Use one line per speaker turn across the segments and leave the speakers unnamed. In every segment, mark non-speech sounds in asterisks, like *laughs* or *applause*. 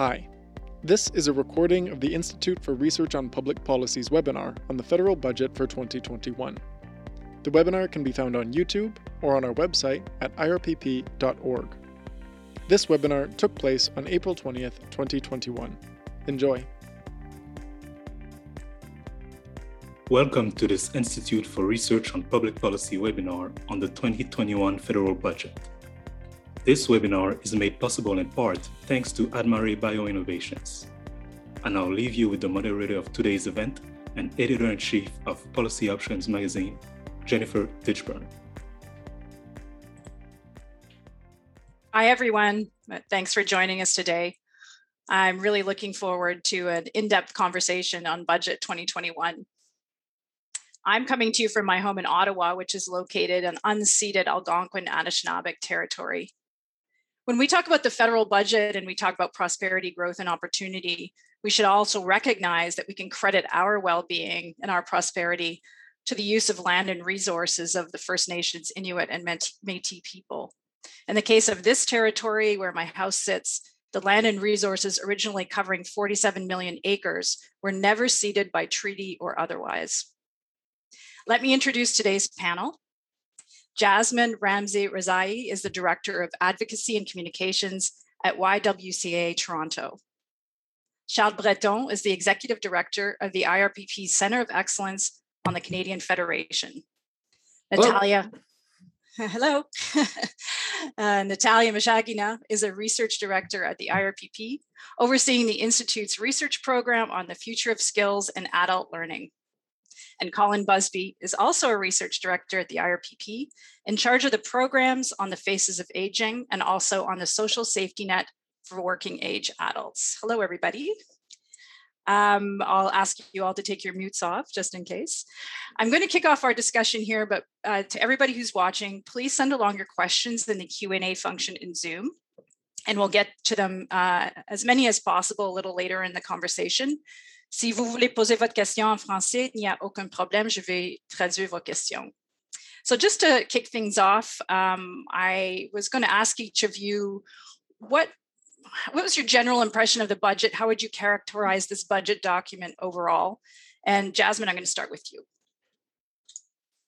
Hi. This is a recording of the Institute for Research on Public Policy's webinar on the federal budget for 2021. The webinar can be found on YouTube or on our website at irpp.org. This webinar took place on April 20th, 2021. Enjoy.
Welcome to this Institute for Research on Public Policy webinar on the 2021 federal budget. This webinar is made possible in part thanks to Admare Bioinnovations. And I'll leave you with the moderator of today's event and editor-in-chief of Policy Options magazine, Jennifer Ditchburn.
Hi, everyone. Thanks for joining us today. I'm really looking forward to an in-depth conversation on Budget 2021. I'm coming to you from my home in Ottawa, which is located in unceded Algonquin Anishinaabeg territory. When we talk about the federal budget and we talk about prosperity, growth, and opportunity, we should also recognize that we can credit our well being and our prosperity to the use of land and resources of the First Nations, Inuit, and Metis people. In the case of this territory where my house sits, the land and resources originally covering 47 million acres were never ceded by treaty or otherwise. Let me introduce today's panel. Jasmine Ramze Rezaee is the Director of Advocacy and Communications at YWCA Toronto. Charles Breton is the Executive Director of the IRPP Center of Excellence on the Canadian Federation. Natalia, *laughs* hello. *laughs* uh, Natalia Mishagina is a research director at the IRPP, overseeing the Institute's research program on the future of skills and adult learning. And Colin Busby is also a research director at the IRPP, in charge of the programs on the faces of aging and also on the social safety net for working age adults. Hello, everybody. Um, I'll ask you all to take your mutes off just in case. I'm going to kick off our discussion here, but uh, to everybody who's watching, please send along your questions in the Q&A function in Zoom and we'll get to them uh, as many as possible a little later in the conversation. Si vous voulez poser votre question en français, il n'y a aucun problème, je vais traduire vos questions. So just to kick things off, um, I was going to ask each of you what what was your general impression of the budget? How would you characterize this budget document overall? And Jasmine, I'm going to start with you.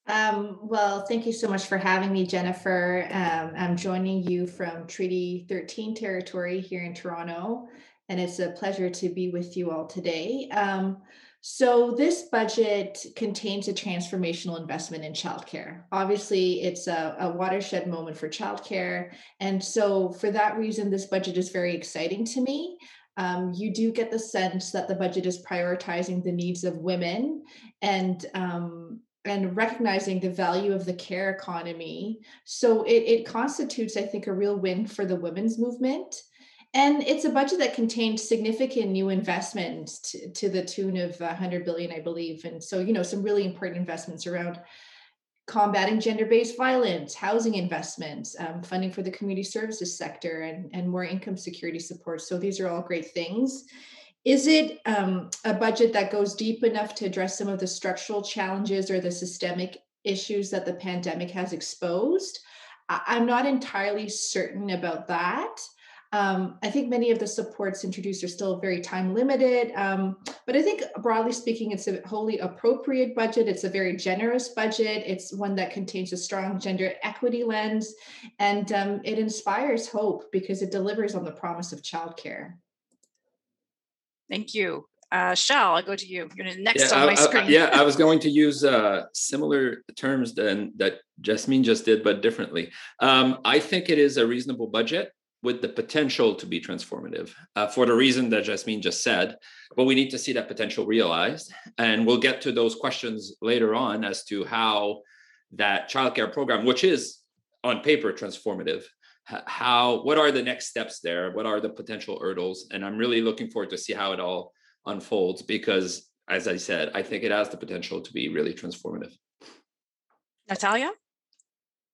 Um, well, thank you so much for having me, Jennifer. Um, I'm joining you from Treaty 13 territory here in Toronto and it's a pleasure to be with you all today. Um, so, this budget contains a transformational investment in childcare. Obviously, it's a, a, watershed moment for childcare. And so, for that reason, this budget is very exciting to me. Um, you do get the sense that the budget is prioritizing the needs of women and um, and recognizing the value of the care economy. So it, it constitutes, I think, a real win for the women's movement. And it's a budget that contained significant new investments to, to the tune of 100 billion, I believe. And so, you know, some really important investments around combating gender-based violence, housing investments, um, funding for the community services sector, and, and more income security support. So these are all great things. Is it um, a budget that goes deep enough to address some of the structural challenges or the systemic issues that the pandemic has exposed? I'm not entirely certain about that. Um, I think many of the supports introduced are still very time limited, um, but I think broadly speaking, it's a wholly appropriate budget. It's a very generous budget. It's one that contains a strong gender equity lens, and um, it inspires hope because it delivers on the promise of childcare.
Thank you. Uh, Charles, I'll go to you. You're next
yeah,
on my screen.
I, yeah, I was going to use uh, similar terms than that Jasmine just did, but differently. Um, I think it is a reasonable budget with the potential to be transformative uh, for the reason that Jasmine just said. But we need to see that potential realized. And we'll get to those questions later on as to how that childcare program, which is on paper transformative, how what are the next steps there? What are the potential hurdles? And I'm really looking forward to see how it all unfolds because, as I said, I think it has the potential to be really transformative.
Natalia?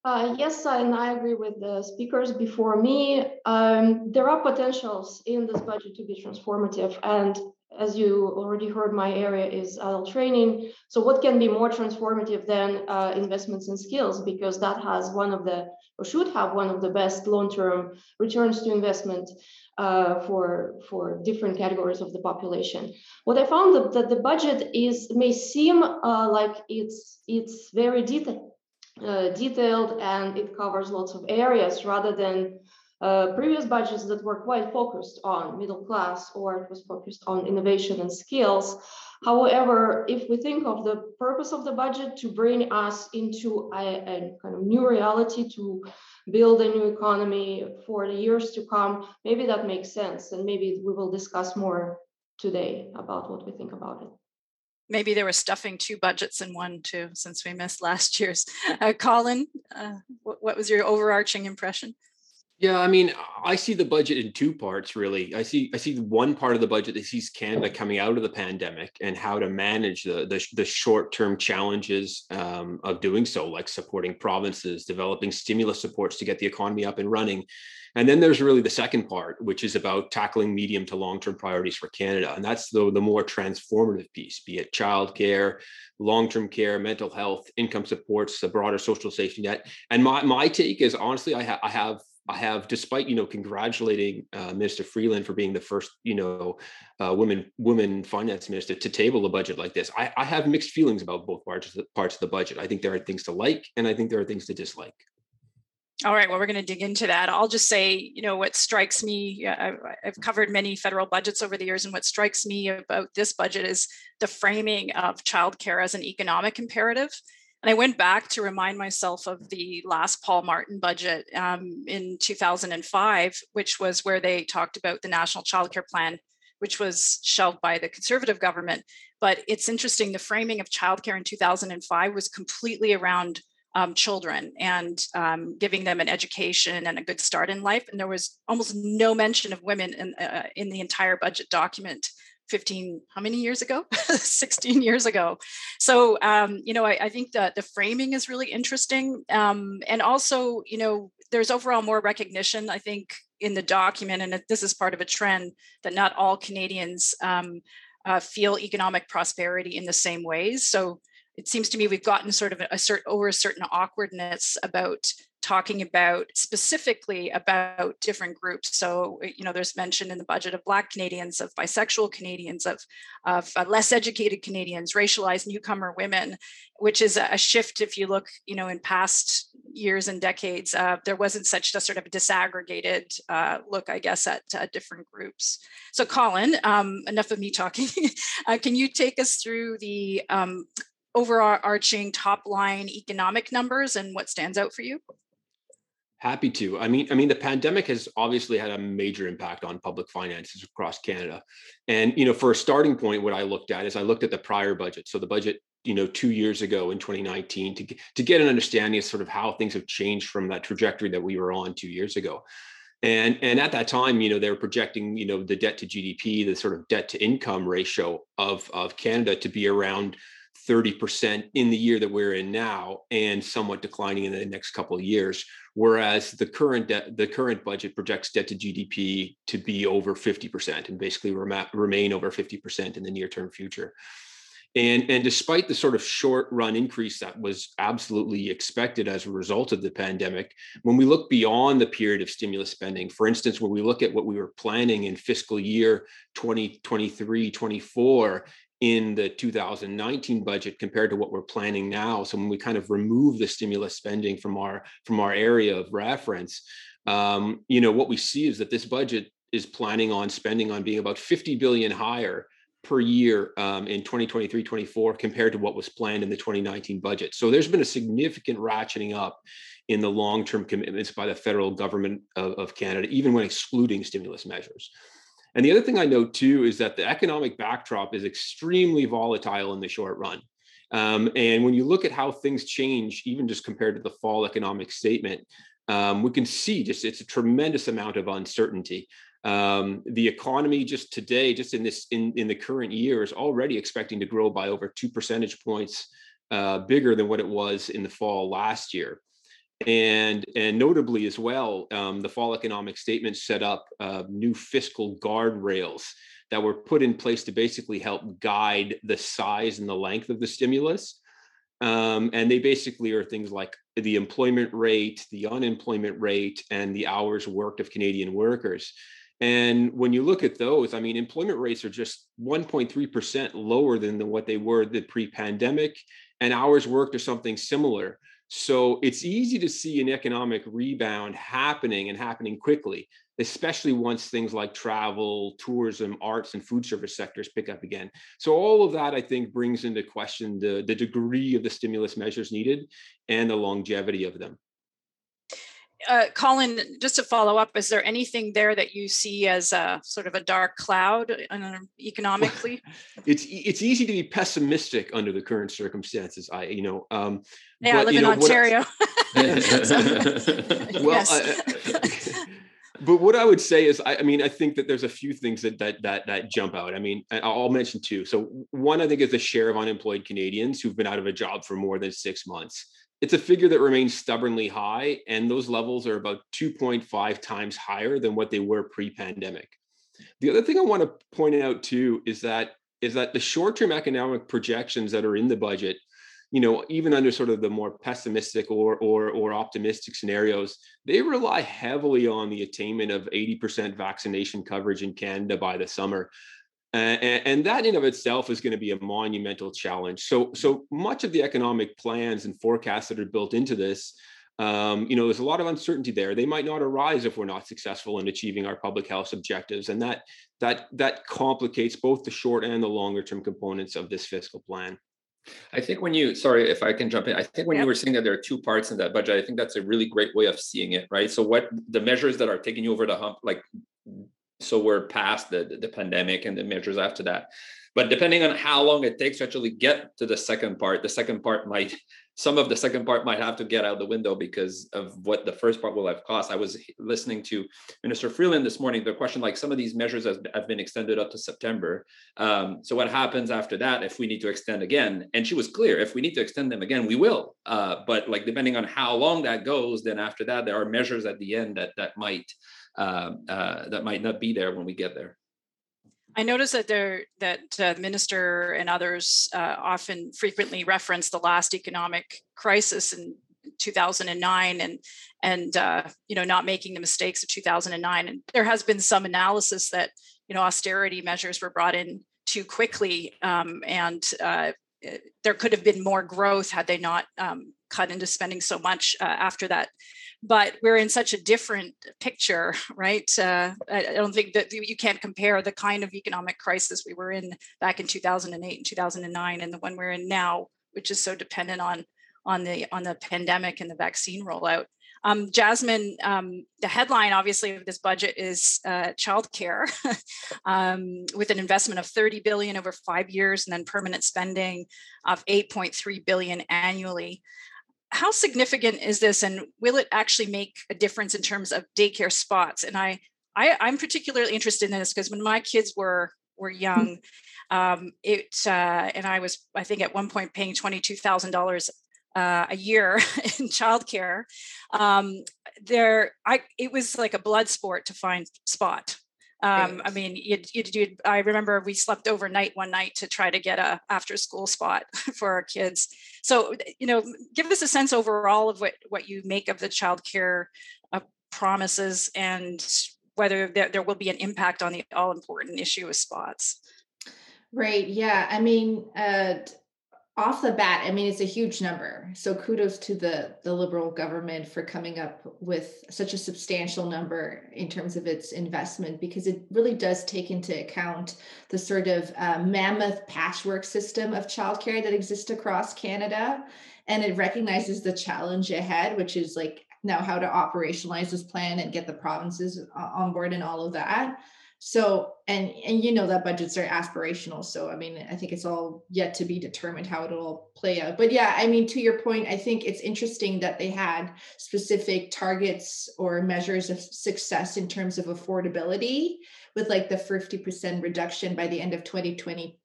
Uh, yes, and I agree with the speakers before me. Um, there are potentials in this budget to be transformative, and as you already heard, my area is adult training. So what can be more transformative than uh, investments in skills? Because that has one of the, or should have one of the best long-term returns to investment uh, for, for different categories of the population. What I found that, that the budget is may seem uh, like it's, it's very detailed, uh, detailed and it covers lots of areas rather than uh, previous budgets that were quite focused on middle class or it was focused on innovation and skills. However, if we think of the purpose of the budget to bring us into a, a kind of new reality, to build a new economy for the years to come, maybe that makes sense. And maybe we will discuss more today about what we think about it
maybe they were stuffing two budgets in one too, since we missed last year's. Uh, Colin, uh, what, what, was your overarching impression?
Yeah, I mean, I see the budget in two parts really. I see I see one part of the budget that sees Canada coming out of the pandemic and how to manage the the, the short term challenges um, of doing so, like supporting provinces, developing stimulus supports to get the economy up and running. And then there's really the second part, which is about tackling medium to long term priorities for Canada, and that's the the more transformative piece, be it childcare, long term care, mental health, income supports, the broader social safety net. And my my take is honestly, I, ha- I have I have, despite you know, congratulating uh, Minister Freeland for being the first, you know, uh, woman woman finance minister to table a budget like this. I, I have mixed feelings about both parts of the, parts of the budget. I think there are things to like, and I think there are things to dislike.
All right, well, we're going to dig into that. I'll just say, you know, what strikes me, I've covered many federal budgets over the years, and what strikes me about this budget is the framing of childcare as an economic imperative. And I went back to remind myself of the last Paul Martin budget um, in 2005, which was where they talked about the National Child Care Plan, which was shelved by the Conservative government. But it's interesting, the framing of childcare in 2005 was completely around um, children and um, giving them an education and a good start in life. And there was almost no mention of women in, uh, in the entire budget document. 15 how many years ago? *laughs* 16 years ago. So um, you know I, I, think that the framing is really interesting um, and also you know there's overall more recognition i think in the document and this is part of a trend that not all canadians um, uh, feel economic prosperity in the same ways. So it seems to me we've gotten sort of a, cert, over a certain awkwardness about talking about specifically about different groups. So, you know, there's mention in the budget of Black Canadians, of bisexual Canadians, of, of uh, less educated Canadians, racialized newcomer women, which is a shift if you look, you know, in past years and decades. Uh, there wasn't such a sort of disaggregated uh, look, I guess, at different groups. So, Colin, um, enough of me talking. *laughs* Uh, can you take us through the um, overarching top line economic numbers and what stands out for you?
Happy to. I mean, I mean, the pandemic has obviously had a major impact on public finances across Canada. And you know, for a starting point, what I looked at is I looked at the prior budget. So the budget, you know, two years ago in 2019 to to get an understanding of sort of how things have changed from that trajectory that we were on two years ago. And and at that time, you know, they were projecting, you know, the debt to GDP, the sort of debt to income ratio of of Canada to be around 30% in the year that we're in now and somewhat declining in the next couple of years whereas the current debt the current budget projects debt to gdp to be over 50% and basically rem- remain over 50% in the near term future. And and despite the sort of short run increase that was absolutely expected as a result of the pandemic when we look beyond the period of stimulus spending for instance when we look at what we were planning in fiscal year 2023 24 in the 2019 budget compared to what we're planning now. So when we kind of remove the stimulus spending from our from our area of reference, um, you know, what we see is that this budget is planning on spending on being about 50 billion higher per year um, in 2023 24 compared to what was planned in the 2019 budget so there's been a significant ratcheting up in the long-term commitments by the federal government of, of canada even when excluding stimulus measures and the other thing I know too is that the economic backdrop is extremely volatile in the short run. Um, and when you look at how things change, even just compared to the fall economic statement, um, we can see just it's a tremendous amount of uncertainty. Um, the economy just today, just in this in, in the current year, is already expecting to grow by over two percentage points uh, bigger than what it was in the fall last year and and notably as well, um, the fall economic statement set up uh, new fiscal guardrails that were put in place to basically help guide the size and the length of the stimulus. Um, and they basically are things like the employment rate, the unemployment rate, and the hours worked of Canadian workers. And when you look at those, I mean, employment rates are just 1.3% lower than the, what they were the pre-pandemic, and hours worked are something similar. So it's easy to see an economic rebound happening and happening quickly, especially once things like travel, tourism, arts, and food service sectors pick up again. So all of that, I think, brings into question the, the degree of the stimulus measures needed and the longevity of them
uh, Colin, just to follow up, is there anything there that you see as a sort of a dark cloud uh, economically? *laughs*
it's it's easy to be pessimistic under the current circumstances. I you know. Um,
yeah, but, I live you know, in Ontario. *laughs* *laughs*
I, well, I, but what I would say is, I, I, mean, I think that there's a few things that that that that jump out. I mean, I'll mention two. So one, I think, is the share of unemployed Canadians who've been out of a job for more than six months it's a figure that remains stubbornly high, and those levels are about 2.5 times higher than what they were pre-pandemic. The other thing I want to point out too is that is that the short-term economic projections that are in the budget, you know, even under sort of the more pessimistic or or or optimistic scenarios, they rely heavily on the attainment of 80% vaccination coverage in Canada by the summer. Uh, and, and, that in of itself is going to be a monumental challenge. So, so much of the economic plans and forecasts that are built into this, um, you know, there's a lot of uncertainty there. They might not arise if we're not successful in achieving our public health objectives, and that that that complicates both the short and the longer term components of this fiscal plan.
I think when you, sorry if I can jump in, I think when yep. you were saying that there are two parts in that budget, I think that's a really great way of seeing it, right? So, what the measures that are taking you over the hump, like so we're past the, the pandemic and the measures after that. But depending on how long it takes to actually get to the second part the second part might *laughs* some of the second part might have to get out the window because of what the first part will have cost. I was listening to minister freeland this morning the question like some of these measures have, been extended up to september. Um, so what happens after that if we need to extend again? And she was clear if we need to extend them again we will. Uh, but like depending on how long that goes then after that there are measures at the end that that might uh, uh, that might not be there when we get there.
I noticed that there that uh, the minister and others uh, often frequently reference the last economic crisis in 2009 and and uh, you know not making the mistakes of 2009 and there has been some analysis that you know austerity measures were brought in too quickly um, and uh, there could have been more growth had they not um, cut into spending so much uh, after that but we're in such a different picture *laughs* right? Uh, I, don't think that you can't compare the kind of economic crisis we were in back in 2008 and 2009 and the one we're in now which is so dependent on on the on the pandemic and the vaccine rollout. Um, Jasmine, um, the headline obviously of this budget is uh, childcare, *laughs* um, with an investment of 30 billion over five years and then permanent spending of 8.3 billion annually how significant is this and will it actually make a difference in terms of daycare spots and i, I am particularly interested in this because when my kids were were hmm. young um, it uh, and i was i think at one point paying $22000 uh, a year *laughs* in childcare um, there i it was like a blood sport to find spot um, I mean, you, you, you, I remember we slept overnight one night to try to get a after school spot *laughs* for our kids. So, you know, give us a sense overall of what, what you make of the childcare uh, promises and whether there, there will be an impact on the all important issue of spots.
Right. Yeah. I mean, uh, off the bat, I mean, it's a huge number. So kudos to the the liberal government for coming up with such a substantial number in terms of its investment, because it really does take into account the sort of uh, mammoth patchwork system of childcare that exists across Canada, and it recognizes the challenge ahead, which is like now how to operationalize this plan and get the provinces on board and all of that so and and you know that budgets are aspirational so i mean i think it's all yet to be determined how it'll play out. But yeah i mean to your point i think it's interesting that they had specific targets or measures of success in terms of affordability with like the 50% reduction by the end of 2020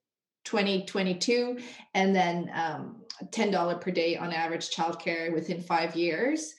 2022 and then um, $10 per day on average childcare within five years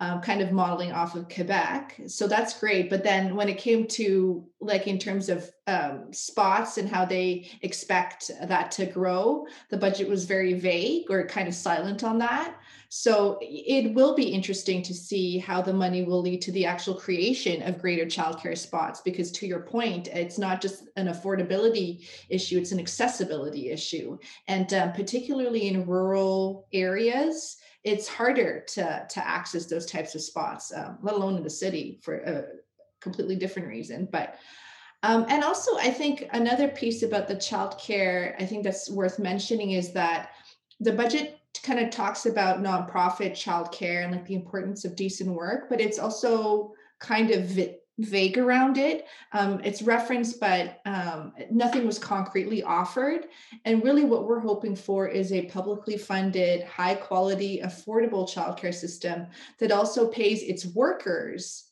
um, kind of modeling off of Quebec. So that's great. But then when it came to like in terms of um, spots and how they expect that to grow, the budget was very vague or kind of silent on that. So it will be interesting to see how the money will lead to the actual creation of greater childcare spots. Because to your point, it's not just an affordability issue, it's an accessibility issue. And um, particularly in rural areas, it's harder to to access those types of spots, um, let alone in the city for a completely different reason. But um, and also, I think another piece about the childcare, I think that's worth mentioning is that the budget kind of talks about nonprofit childcare and like the importance of decent work, but it's also kind of vague around it. Um, it's referenced, but um, nothing was concretely offered. And really, what we're hoping for is a publicly funded, high quality, affordable childcare system that also pays its workers.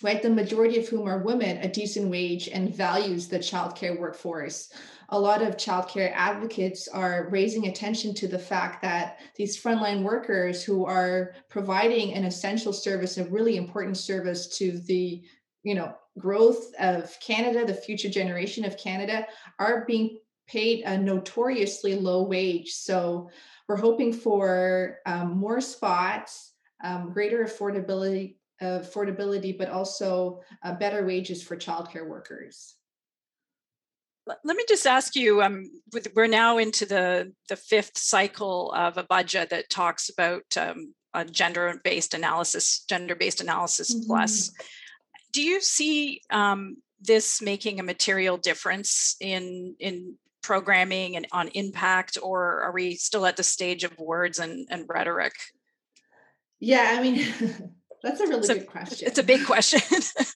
Right, the majority of whom are women, a decent wage and values the childcare workforce a lot of childcare advocates are raising attention to the fact that these frontline workers who are providing an essential service, a really important service to the you know growth of canada the future generation of canada are being paid a notoriously low wage. So we're hoping for um, more spots um, greater affordability affordability but also uh, better wages for childcare workers.
Let me just ask you um, we're now into the the fifth cycle of a budget that talks about um, a gender-based analysis gender-based analysis mm-hmm. plus do you see um, this making a material difference in in programming and on impact or are we still at the stage of words and, and rhetoric?
Yeah i mean *laughs* that's a really it's good a, question.
it's a big question. *laughs*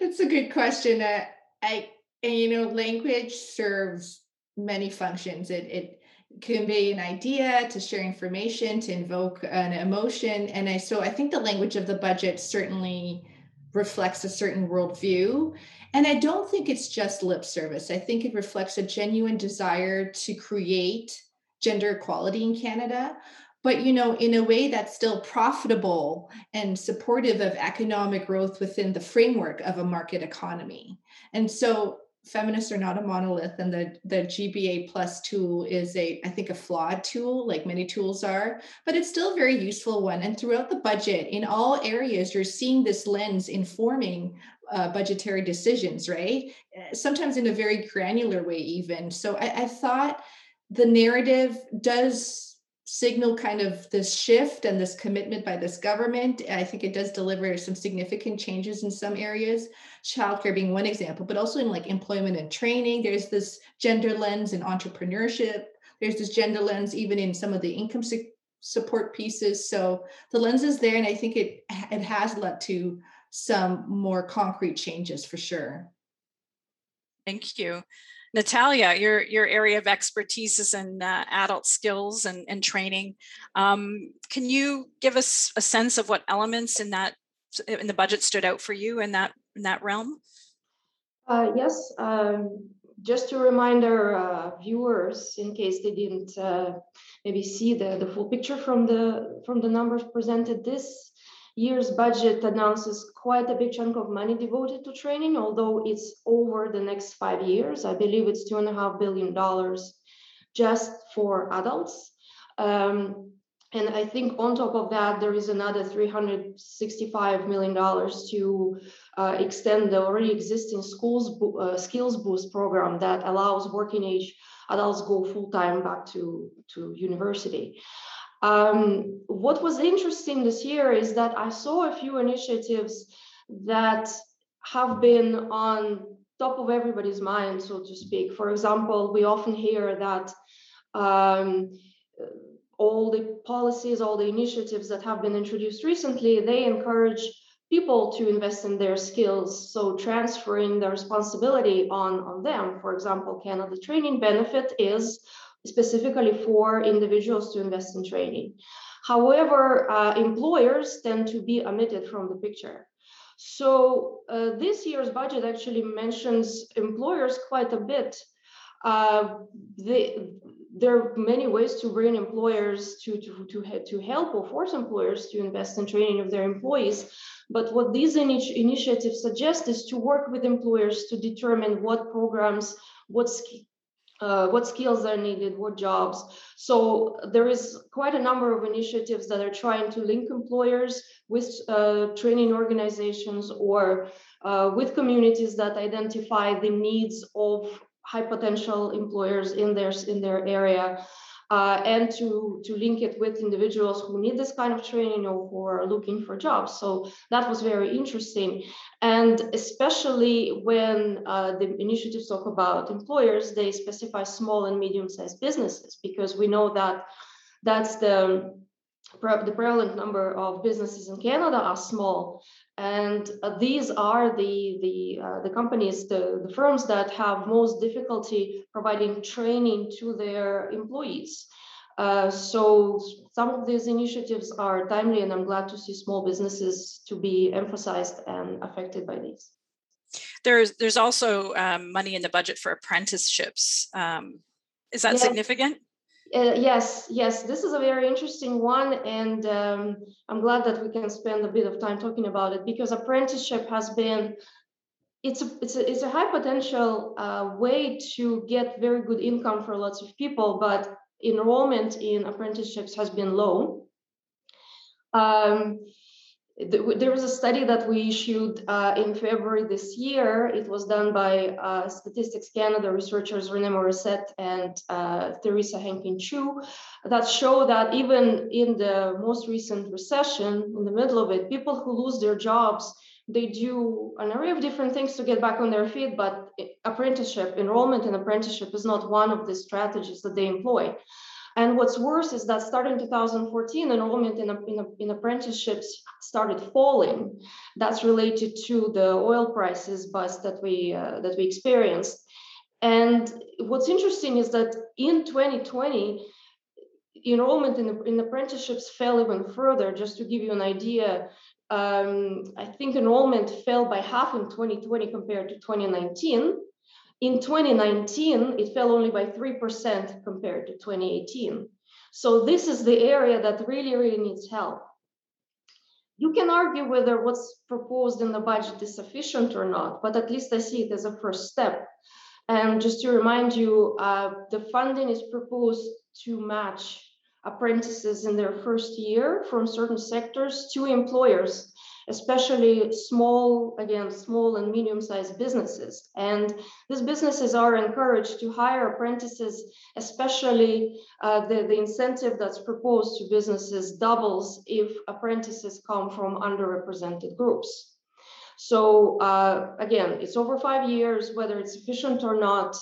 It's a good question. Uh, i and you know language serves many functions. It it convey an idea to share information to invoke an emotion and i so i think the language of the budget certainly reflects a certain worldview. And I don't think it's just lip service. I think it reflects a genuine desire to create gender equality in Canada, but you know, in a way that's still profitable and supportive of economic growth within the framework of a market economy. And so feminists are not a monolith and the the gba plus tool is a i think a flawed tool like many tools are but it's still a very useful one. And throughout the budget in all areas you're seeing this lens informing uh, budgetary decisions right? Eh, sometimes in a very granular way even. So I, I thought the narrative does signal kind of this shift and this commitment by this government. I think it does deliver some significant changes in some areas, childcare being one example, but also in like employment and training. There's this gender lens in entrepreneurship. There's this gender lens even in some of the income su- support pieces. So the lens is there, and I think it it has led to some more concrete changes for sure.
Thank you. Natalia, your your area of expertise is in uh, adult skills and, and training. Um, can you give us a sense of what elements in that in the budget stood out for you in that in that realm?
Uh, yes, um, just to remind our uh, viewers, in case they didn't uh, maybe see the, the full picture from the from the numbers presented, this year's budget announces quite a big chunk of money devoted to training, although it's over the next five years. I believe it's two and a half billion dollars just for adults. Um, and I think on top of that, there is another $365 million to uh, extend the already existing schools bo- uh, skills boost program that allows working age adults go full time back to, to university. Um, what was interesting this year is that I saw a few initiatives that have been on top of everybody's mind, so to speak. For example, we often hear that um, all the policies, all the initiatives that have been introduced recently, they encourage people to invest in their skills. So transferring the responsibility on, on them. For example, Canada Training Benefit is specifically for individuals to invest in training. However, uh, employers tend to be omitted from the picture. So uh, this year's budget actually mentions employers quite a bit. Uh, the, there are many ways to bring employers to, to, to, to help or force employers to invest in training of their employees. But what these initi- initiatives suggest is to work with employers to determine what programs, what uh, what skills are needed, what jobs. So there is quite a number of initiatives that are trying to link employers with uh, training organizations or uh, with communities that identify the needs of high potential employers in their in their area uh, and to, to link it with individuals who need this kind of training or who are looking for jobs. So that was very interesting. And especially when uh, the initiatives talk about employers, they specify small and medium-sized businesses because we know that that's the the prevalent number of businesses in Canada are small, and uh, these are the the uh, the companies, the, the firms that have most difficulty providing training to their employees. Uh, so some of these initiatives are timely, and I'm glad to see small businesses to be emphasized and affected by these.
There's there's also um, money in the budget for apprenticeships. Um, is that significant?
Uh, yes, yes, this is a very interesting one, and um, I'm glad that we can spend a bit of time talking about it because apprenticeship has been it's a it's a, it's a high potential uh, way to get very good income for lots of people, but enrollment in apprenticeships has been low. Um, there was a study that we issued uh, in February this year. It was done by uh, Statistics Canada researchers Rene Morissette and uh, Theresa Hanqing Qiu that show that even in the most recent recession, in the middle of it, people who lose their jobs, they do an array of different things to get back on their feet, but apprenticeship, enrollment in apprenticeship is not one of the strategies that they employ. And what's worse is that starting 2014, enrollment in, in, in, apprenticeships started falling. That's related to the oil prices bust that we uh, that we experienced. And what's interesting is that in 2020, enrollment in, in apprenticeships fell even further. Just to give you an idea, um, I think enrollment fell by half in 2020 compared to 2019. In 2019, it fell only by 3% compared to 2018. So this is the area that really, really needs help. You can argue whether what's proposed in the budget is sufficient or not, but at least I see it as a first step. And just to remind you, uh, the funding is proposed to match apprentices in their first year from certain sectors to employers especially small, again, small and medium-sized businesses. And these businesses are encouraged to hire apprentices, especially uh, the, the incentive that's proposed to businesses doubles if apprentices come from underrepresented groups. So uh, again, it's over five years, whether it's sufficient or not,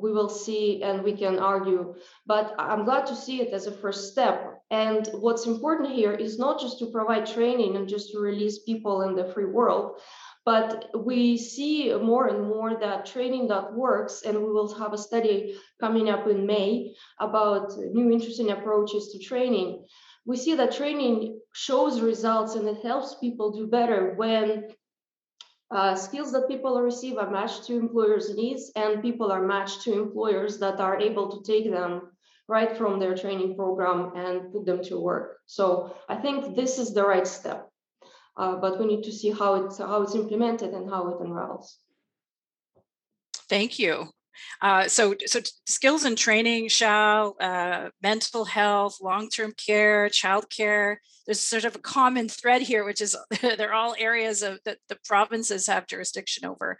we will see and we can argue. But I'm glad to see it as a first step. And what's important here is not just to provide training and just to release people in the free world, but we see more and more that training that works, and we will have a study coming up in May about new interesting approaches to training. We see that training shows results and it helps people do better when uh, skills that people receive are matched to employers' needs, and people are matched to employers that are able to take them right from their training program and put them to work. So I think this is the right step, uh, but we need to see how it's how it's implemented and how it unravels.
Thank you. Uh, so, so skills and training Charles uh, mental health, long-term care, childcare. There's sort of a common thread here, which is *laughs* they're all areas of that the provinces have jurisdiction over.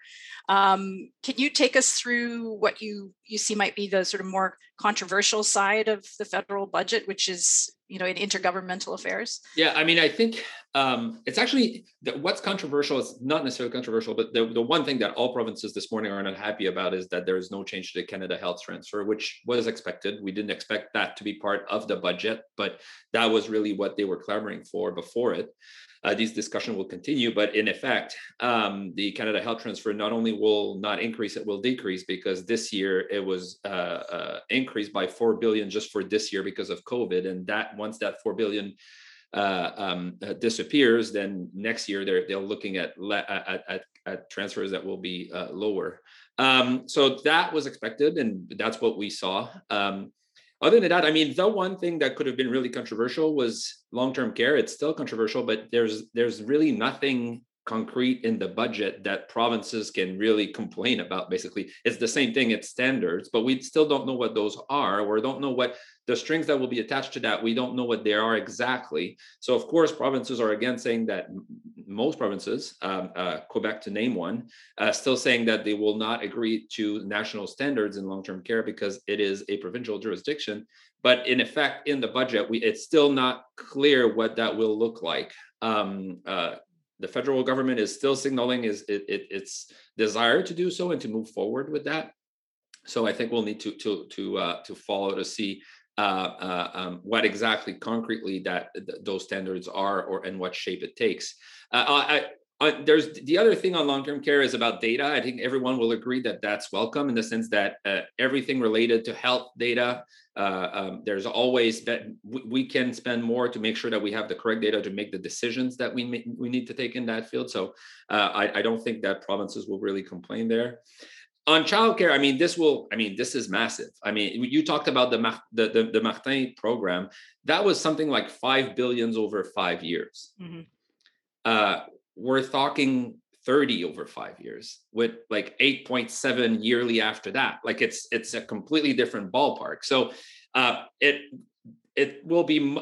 Um, can you take us through what you you see might be the sort of more controversial side of the federal budget, which is you know in intergovernmental affairs?
Yeah, I mean, I think um, it's actually what's controversial is not necessarily controversial, but the, the one thing that all provinces this morning are not happy about is that there is no change to the Canada Health Transfer, which was expected. We didn't expect that to be part of the budget, but that was really what they were clamoring for before it. Uh, these discussion will continue, but in effect, um, the Canada Health Transfer not only will not increase, it will decrease because this year it was uh, uh, increased by four billion just for this year because of COVID, and that once that four billion uh, um, uh, disappears, then next year they're they're looking at at, at, at transfers that will be uh, lower. Um, so that was expected, and that's what we saw. Um, other than that, I mean, the one thing that could have been really controversial was long-term care. It's still controversial, but there's there's really nothing concrete in the budget that provinces can really complain about basically. It's the same thing it's standards but we still don't know what those are. Or don't know what the strings that will be attached to that. We don't know what they are exactly. So of course provinces are again saying that most provinces um, uh, quebec to name one uh, still saying that they will not agree to national standards in long-term care because it is a provincial jurisdiction. But in effect in the budget we it's still not clear what that will look like. Um, uh, the federal government is still signaling is it, it, its desire to do so and to move forward with that. So I think we'll need to to to uh, to follow to see uh, uh, um, what exactly concretely that th- those standards are or and what shape it takes. Uh, I, uh, there's the other thing on long-term care is about data. I think everyone will agree that that's welcome in the sense that uh, everything related to health data, uh, um, there's always that we, we, can spend more to make sure that we have the correct data to make the decisions that we may, we need to take in that field. So uh, I, I, don't think that provinces will really complain there. On childcare, I mean, this will, I mean, this is massive. I mean, you talked about the, the, the, the Martin program. That was something like five billions over five years. Mm-hmm. We're talking 30 over five years with like 8.7 yearly after that. Like it's it's a completely different ballpark. So uh, it it will be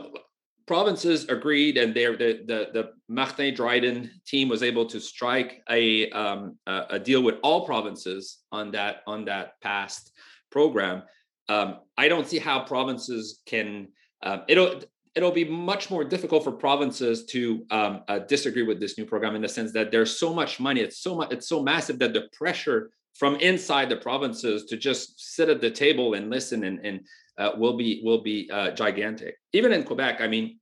provinces agreed and there the, the the martin dryden team was able to strike a um, a, a deal with all provinces on that on that past program. Um, i don't see how provinces can uh, it'll it'll be much more difficult for provinces to um, uh, disagree with this new program in the sense that there's so much money it's so much it's so massive that the pressure from inside the provinces to just sit at the table and listen and, and uh, will be will be uh, gigantic. Even in quebec i mean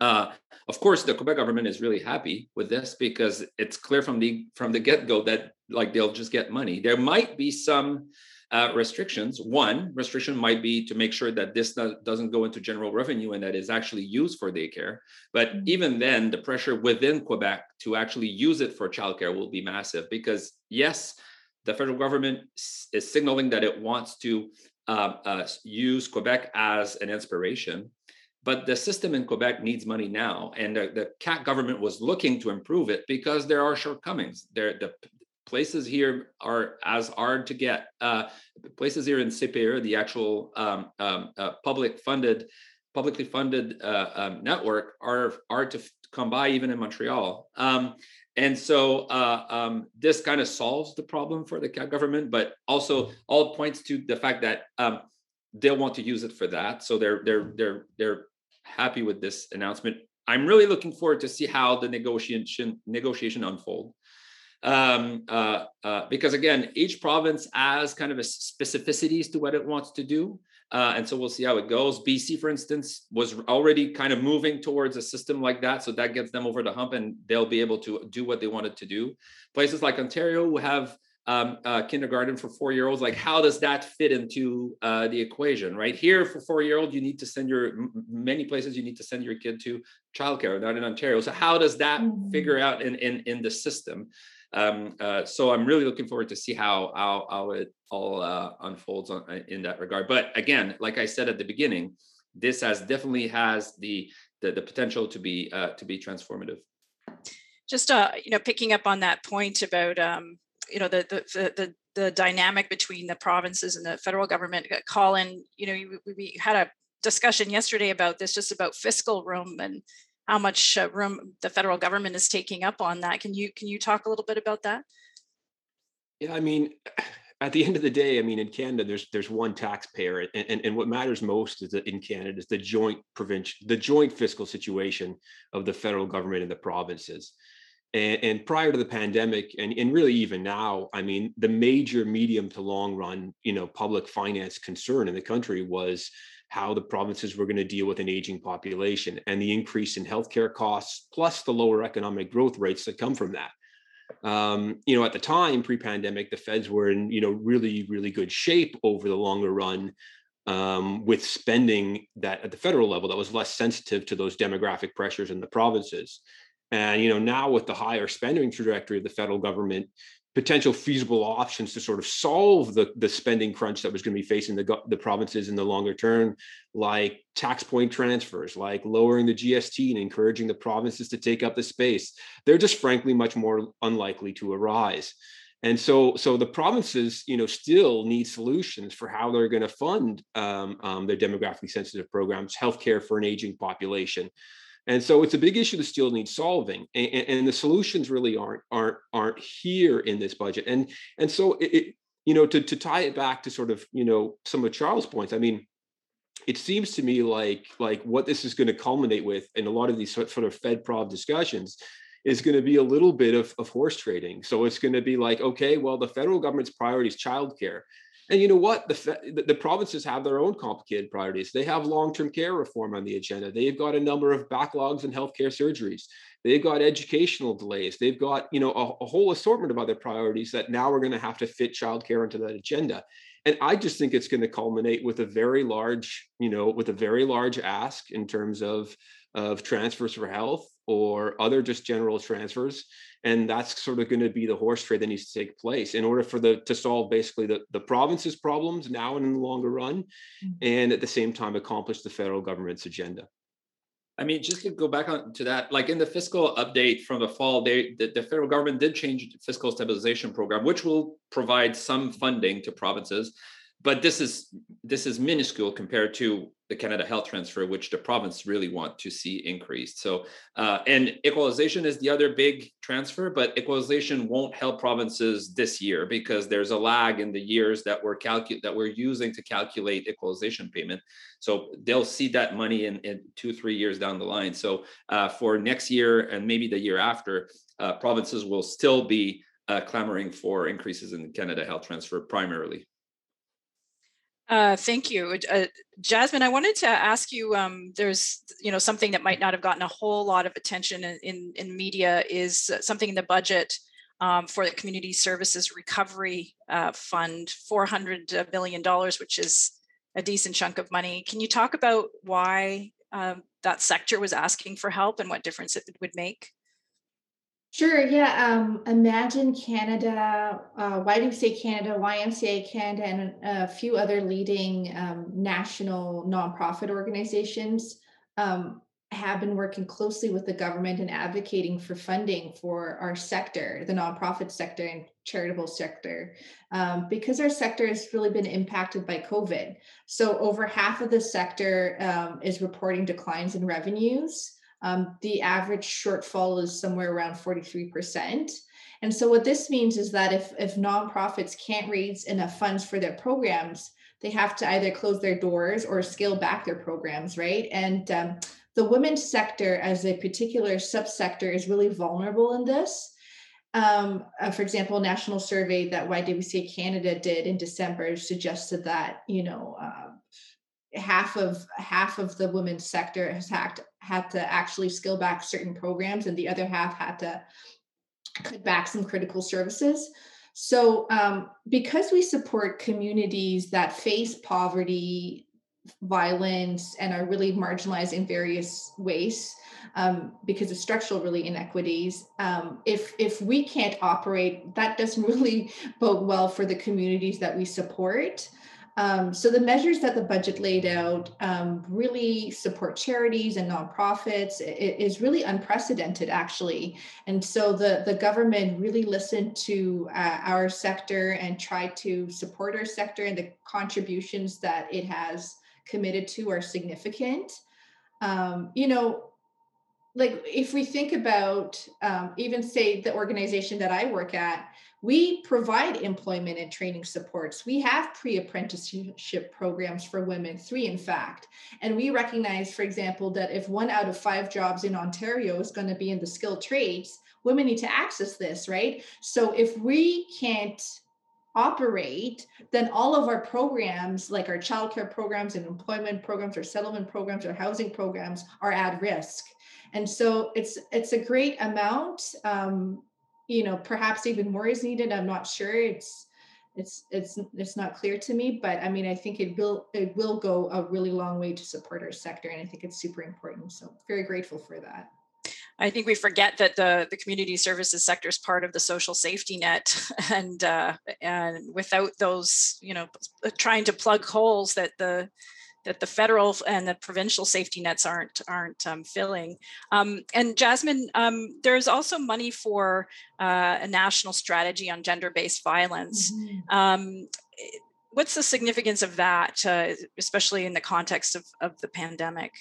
uh, of course the quebec government is really happy with this because it's clear from the from the get-go that like they'll just get money. There might be some uh, restrictions. One restriction might be to make sure that this doesn't go into general revenue and that is actually used for daycare. But mm-hmm. even then, the pressure within Quebec to actually use it for childcare will be massive because, yes, the federal government is signaling that it wants to uh, uh, use Quebec as an inspiration. But the system in Quebec needs money now, and the, the CAQ government was looking to improve it because there are shortcomings. There, the places here are as hard to get. Uh, places here in CPE, the actual um, um, uh, public funded, publicly funded uh, um, network, are hard to come by even in Montreal. Um, and so uh, um, this kind of solves the problem for the government, but also all points to the fact that um, they'll want to use it for that. So they're they're they're they're happy with this announcement. I'm really looking forward to see how the negotiation negotiation unfold um, uh, uh, because again, each province has kind of a specificities to what it wants to do. Uh, and so we'll see how it goes. BC, for instance, was already kind of moving towards a system like that. So that gets them over the hump and they'll be able to do what they wanted to do. Places like Ontario who have um, uh, kindergarten for four year olds, like how does that fit into uh, the equation, right? Here for four year old, you need to send your, many places you need to send your kid to childcare, not in Ontario. So how does that mm-hmm. figure out in, in, in the system? Um, uh, so I'm really looking forward to see how how, how it all uh, unfolds on, uh, in that regard. But again, like I said at the beginning, this has definitely has the the, the potential to be uh, to be transformative.
Just uh, you know, picking up on that point about um, you know the the the the dynamic between the provinces and the federal government. Uh, Colin, you know, we, we had a discussion yesterday about this, just about fiscal room and how much uh, room the federal government is taking up on that. Can you can you talk a little bit about that?
Yeah, I mean, *sighs* at the end of the day, I mean, in Canada, there's there's one taxpayer, and, and, and what matters most is that in Canada is the joint provincial, the joint fiscal situation of the federal government and the provinces. And, and prior to the pandemic, and, and really even now, I mean, the major medium to long run, you know, public finance concern in the country was how the provinces were going to deal with an aging population and the increase in healthcare costs, plus the lower economic growth rates that come from that. Um, you know, at the time, pre-pandemic, the feds were in you know really really good shape over the longer run, um, with spending that at the federal level that was less sensitive to those demographic pressures in the provinces. And you know now with the higher spending trajectory of the federal government, potential feasible options to sort of solve the, the spending crunch that was going to be facing the, the provinces in the longer term, like tax point transfers, like lowering the GST and encouraging the provinces to take up the space. They're just frankly much more unlikely to arise. And so, so the provinces, you know, still need solutions for how they're going to fund um, um, their demographically sensitive programs, healthcare for an aging population, and so it's a big issue that still needs solving, and, and, the solutions really aren't aren't aren't here in this budget. And and so it, it, you know to to tie it back to sort of you know some of Charles' points. I mean, it seems to me like like what this is going to culminate with in a lot of these sort of Fed prov discussions is going to be a little bit of, of horse trading. So it's going to be like, okay, well, the federal government's priority is childcare. And you know what? The, the provinces have their own complicated priorities. They have long-term care reform on the agenda. They've got a number of backlogs in healthcare surgeries. They've got educational delays. They've got you know a, a whole assortment of other priorities that now we're going to have to fit childcare into that agenda. And I just think it's going to culminate with a very large, you know, with a very large ask in terms of of transfers for health or other just general transfers and that's sort of going to be the horse trade that needs to take place in order for the to solve basically the, the province's problems now and in the longer run mm-hmm. and at the same time accomplish the federal government's agenda
I mean, just to go back on to that, like in the fiscal update from the fall, they the, the, federal government did change the fiscal stabilization program, which will provide some funding to provinces but this is this is minuscule compared to the Canada Health Transfer, which the province really want to see increased. So, uh, and equalization is the other big transfer, but equalization won't help provinces this year because there's a lag in the years that we're calcu- that we're using to calculate equalization payment. So they'll see that money in, in two three years down the line. So uh, for next year and maybe the year after, uh, provinces will still be uh, clamoring for increases in Canada Health Transfer primarily.
Uh, thank you, uh, Jasmine. I wanted to ask you. Um, there's, you know, something that might not have gotten a whole lot of attention in in, in media is something in the budget um, for the Community Services Recovery uh, Fund, four hundred million dollars, which is a decent chunk of money. Can you talk about why um, that sector was asking for help and what difference it would make?
Sure. Yeah. Um, Imagine Canada. Uh, say Canada? YMCA Canada, and a few other leading um, national nonprofit organizations um, have been working closely with the government and advocating for funding for our sector, the nonprofit sector and charitable sector, um, because our sector has really been impacted by COVID. So over half of the sector um, is reporting declines in revenues um, the average shortfall is somewhere around 43%. And so what this means is that if, if nonprofits can't raise enough funds for their programs, they have to either close their doors or scale back their programs, right? And um, the women's sector as a particular subsector is really vulnerable in this. Um, uh, for example, a national survey that YWCA Canada did in December suggested that, you know, uh, half of half of the women's sector has had, had to actually scale back certain programs and the other half had to cut back some critical services. So um, because we support communities that face poverty violence and are really marginalized in various ways um, because of structural really inequities um, if if we can't operate that doesn't *laughs* really bode well for the communities that we support um, so the measures that the budget laid out um, really support charities and nonprofits. It is really unprecedented, actually. And so the, the government really listened to uh, our sector and tried to support our sector, and the contributions that it has committed to are significant. Um, you know, like if we think about um, even say the organization that I work at, we provide employment and training supports. We have pre apprenticeship programs for women, three in fact. And we recognize, for example, that if one out of five jobs in Ontario is going to be in the skilled trades, women need to access this, right? So if we can't operate, then all of our programs, like our childcare programs and employment programs or settlement programs or housing programs, are at risk. And so it's it's a great amount. Um, you know perhaps even more is needed. I'm not sure. It's it's it's it's not clear to me but i mean i think it will it will go a really long way to support our sector and i think it's super important. So very grateful for that.
I think we forget that the, the community services sector is part of the social safety net, *laughs* and uh, and without those, you know, trying to plug holes that the that the federal and the provincial safety nets aren't aren't um, filling. Um, and Jasmine, um, there's also money for uh, a national strategy on gender-based violence. Mm-hmm. what's the significance of that, uh, especially in the context of, of the pandemic?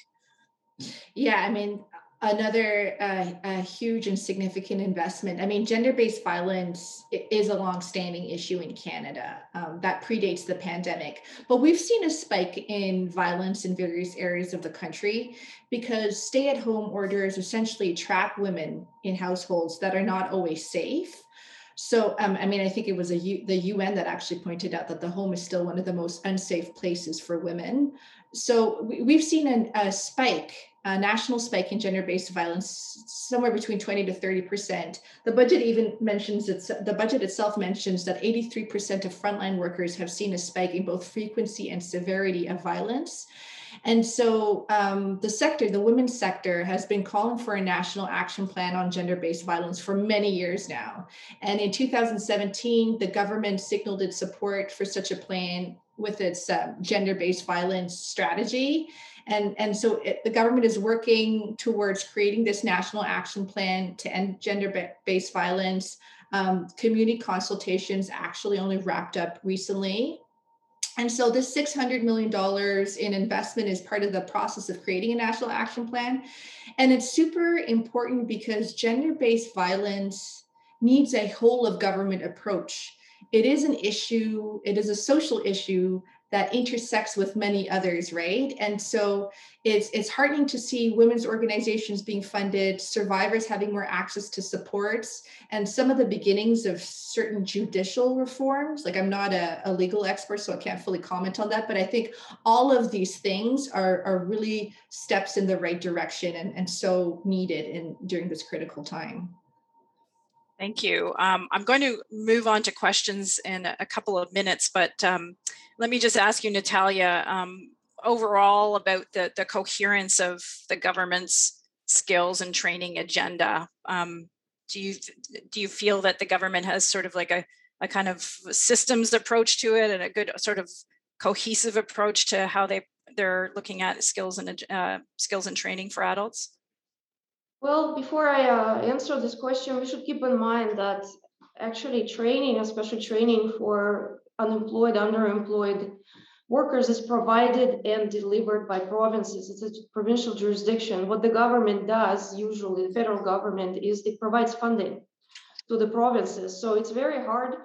Yeah, I mean, another uh, a huge and significant investment. I mean, gender-based violence is a long-standing issue in Canada um, that predates the pandemic, but we've seen a spike in violence in various areas of the country because stay-at-home orders essentially trap women in households that are not always safe. So, um, I mean, I think it was the UN that actually pointed out that the home is still one of the most unsafe places for women. So, we, have seen an, a spike a national spike in gender-based violence somewhere between 20 to 30 percent. The budget even mentions it's the budget itself mentions that 83 percent of frontline workers have seen a spike in both frequency and severity of violence. And so um, the sector the women's sector has been calling for a national action plan on gender-based violence for many years now. And in 2017 the government signaled its support for such a plan with its uh, gender-based violence strategy and, and so it, the government is working towards creating this national action plan to end gender based violence. Um, community consultations actually only wrapped up recently. And so this $600 million in investment is part of the process of creating a national action plan. And it's super important because gender based violence needs a whole of government approach. It is an issue, it is a social issue that intersects with many others right? And so it's it's heartening to see women's organizations being funded survivors having more access to supports and some of the beginnings of certain judicial reforms. Like i'm not a, a legal expert so i can't fully comment on that but i think all of these things are are really steps in the right direction and, and so needed in during this critical time
Thank you. Um, I'm going to move on to questions in a couple of minutes, but um, let me just ask you, Natalia, um, overall about the, the coherence of the government's skills and training agenda. Um, do you do you feel that the government has sort of like a, a kind of systems approach to it and a good sort of cohesive approach to how they they're looking at skills and uh, skills and training for adults?
Well, before I uh, answer this question, we should keep in mind that actually training, especially training for unemployed, underemployed workers is provided and delivered by provinces. It's a provincial jurisdiction. What the government does, usually the federal government, is it provides funding to the provinces. So it's very hard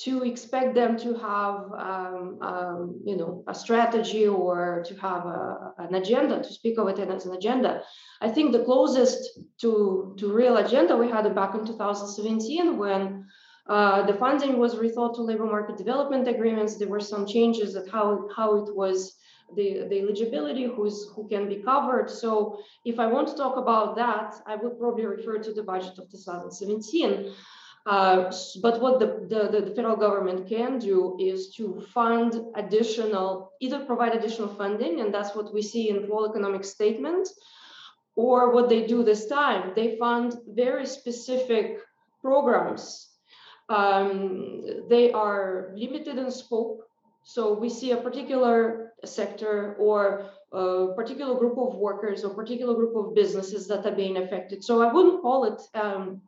to expect them to have um, um, you know a strategy or to have a, an agenda to speak of it as an agenda. I think the closest to to real agenda we had back in 2017 when uh, the funding was rethought to labor market development agreements there were some changes at how how it was the, the eligibility who's who can be covered. So if i want to talk about that i would probably refer to the budget of 2017 uh, but what the, the, the, federal government can do is to fund additional, either provide additional funding, and that's what we see in fall economic statement, or what they do this time, they fund very specific programs. Um, they are limited in scope. So we see a particular sector or a particular group of workers or particular group of businesses that are being affected. So I wouldn't call it um,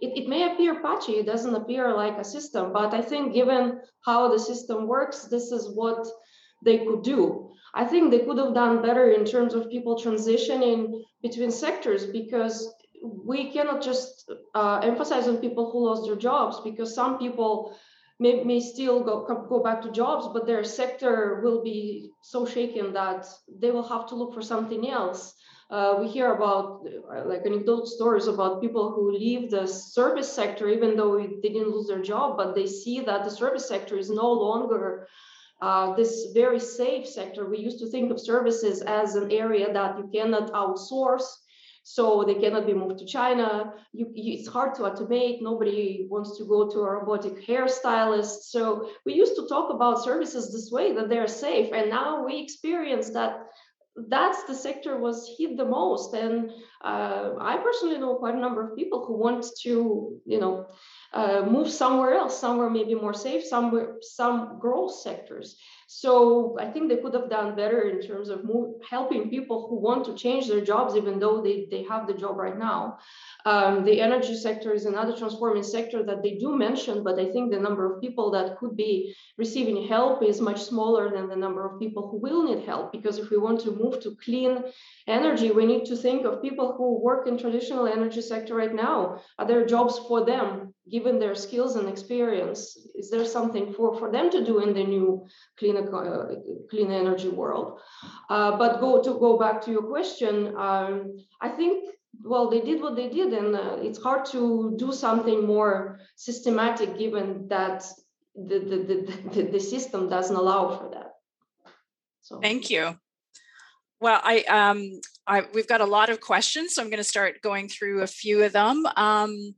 it, it may appear patchy, it doesn't appear like a system, but I think given how the system works, this is what they could do. I think they could have done better in terms of people transitioning between sectors because we cannot just uh, emphasize on people who lost their jobs because some people may, may still go, go back to jobs, but their sector will be so shaken that they will have to look for something else. Uh, we hear about uh, like anecdotal stories about people who leave the service sector even though they didn't lose their job, but they see that the service sector is no longer uh, this very safe sector. We used to think of services as an area that you cannot outsource, so they cannot be moved to China. You, you, it's hard to automate. Nobody wants to go to a robotic hairstylist. So we used to talk about services this way that they're safe, and now we experience that that's the sector was hit the most. And uh, I personally know quite a number of people who want to, you know, uh, move somewhere else, somewhere maybe more safe, somewhere some growth sectors. So I think they could have done better in terms of move, helping people who want to change their jobs, even though they, they have the job right now. Um, the energy sector is another transforming sector that they do mention, but I think the number of people that could be receiving help is much smaller than the number of people who will need help. Because if we want to move to clean energy, we need to think of people who work in traditional energy sector right now. Are there jobs for them, given their skills and experience? Is there something for, for them to do in the new clean, uh, clean energy world? Uh, but go to go back to your question, um, I think well, they did what they did, and uh, it's hard to do something more systematic given that the, the, the, the, system doesn't allow for that.
So thank you. Well, I, um, I we've got a lot of questions, so I'm going to start going through a few of them. Um,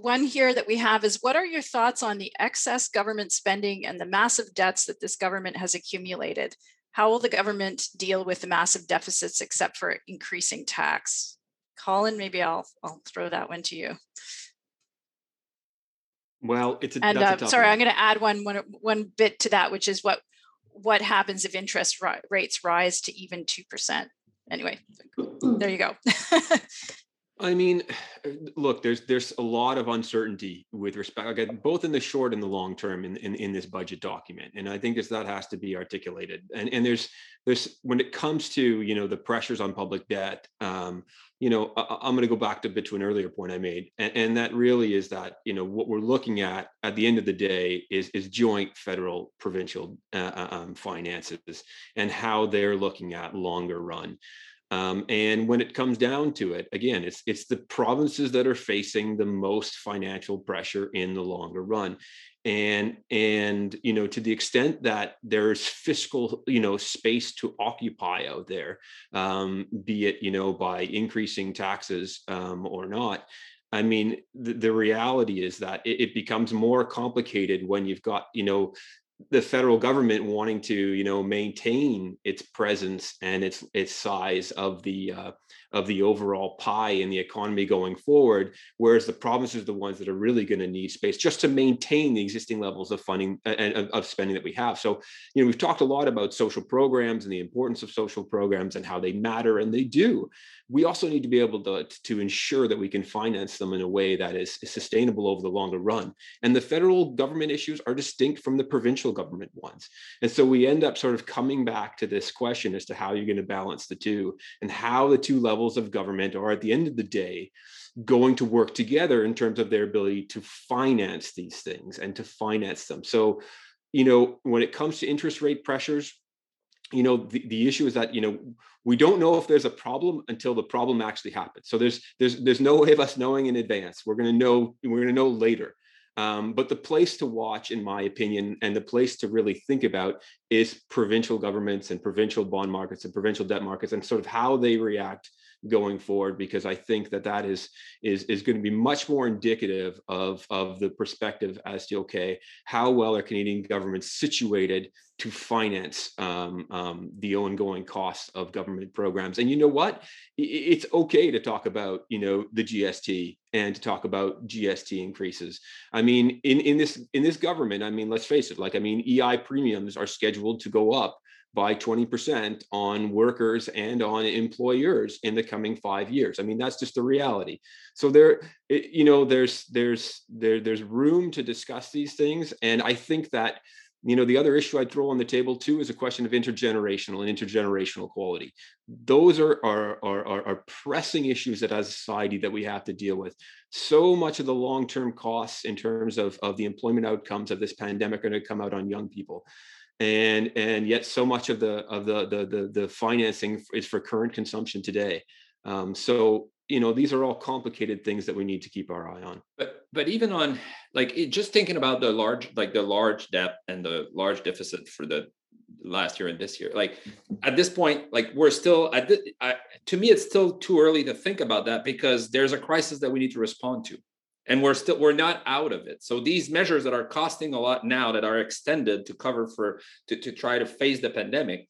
one here that we have is what are your thoughts on the excess government spending and the massive debts that this government has accumulated? How will the government deal with the massive deficits except for increasing tax? Colin, maybe I'll I'll throw that one to you.
Well, it's a,
and uh, sorry, one. I'm going to add one, one one bit to that, which is what what happens if interest ri- rates rise to even two percent. Anyway, there you go. *laughs*
I mean, *sighs* look, there's there's a lot of uncertainty with respect, again, both in the short and the long term in, in, in this budget document, and I think that has to be articulated. And and there's there's when it comes to you know the pressures on public debt, um, you know, I, am going to go back to, bit to an earlier point I made, and, and that really is that you know what we're looking at at the end of the day is is joint federal provincial uh, uh um, finances and how they're looking at longer run. Um, and when it comes down to it, again, it's it's the provinces that are facing the most financial pressure in the longer run. And and you know, to the extent that there's fiscal, you know, space to occupy out there, um, be it, you know, by increasing taxes um, or not, I mean, the, the, reality is that it, it, becomes more complicated when you've got, you know, the federal government wanting to you know maintain its presence and its its size of the uh, of the overall pie in the economy going forward whereas the provinces are the ones that are really going to need space just to maintain the existing levels of funding and uh, of spending that we have. So you know we've talked a lot about social programs and the importance of social programs and how they matter and they do. We also need to be able to, to ensure that we can finance them in a way that is sustainable over the longer run. And the federal government issues are distinct from the provincial government ones. And so we end up sort of coming back to this question as to how you're going to balance the two and how the two levels levels of government are at the end of the day going to work together in terms of their ability to finance these things and to finance them. So, you know, when it comes to interest rate pressures, you know, the, the issue is that, you know, we don't know if there's a problem until the problem actually happens. So there's there's there's no way of us knowing in advance. We're going to know we're going to know later. Um, but the place to watch, in my opinion, and the place to really think about is provincial governments and provincial bond markets and provincial debt markets and sort of how they react going forward because I think that that is is is going to be much more indicative of of the perspective as to okay how well are Canadian governments situated to finance um, um, the ongoing costs of government programs. And you know what? It's okay to talk about you know the GST and to talk about GST increases. I mean in in this in this government I mean let's face it like I mean EI premiums are scheduled to go up by 20% on workers and on employers in the coming five years. I mean, that's just the reality. So there, it, you know, there's there's there there's room to discuss these things, and I think that you know the other issue I'd throw on the table too is a question of intergenerational and intergenerational quality. Those are are are, are pressing issues that as a society that we have to deal with. So much of the long term costs in terms of of the employment outcomes of this pandemic are going to come out on young people and and yet so much of the of the the the, the financing is for current consumption today. Um, so you know these are all complicated things that we need to keep our eye on.
But but even on like it, just thinking about the large like the large debt and the large deficit for the last year and this year like at this point like we're still at the, I, to me it's still too early to think about that because there's a crisis that we need to respond to and we're still we're not out of it so these measures that are costing a lot now that are extended to cover for to, to try to phase the pandemic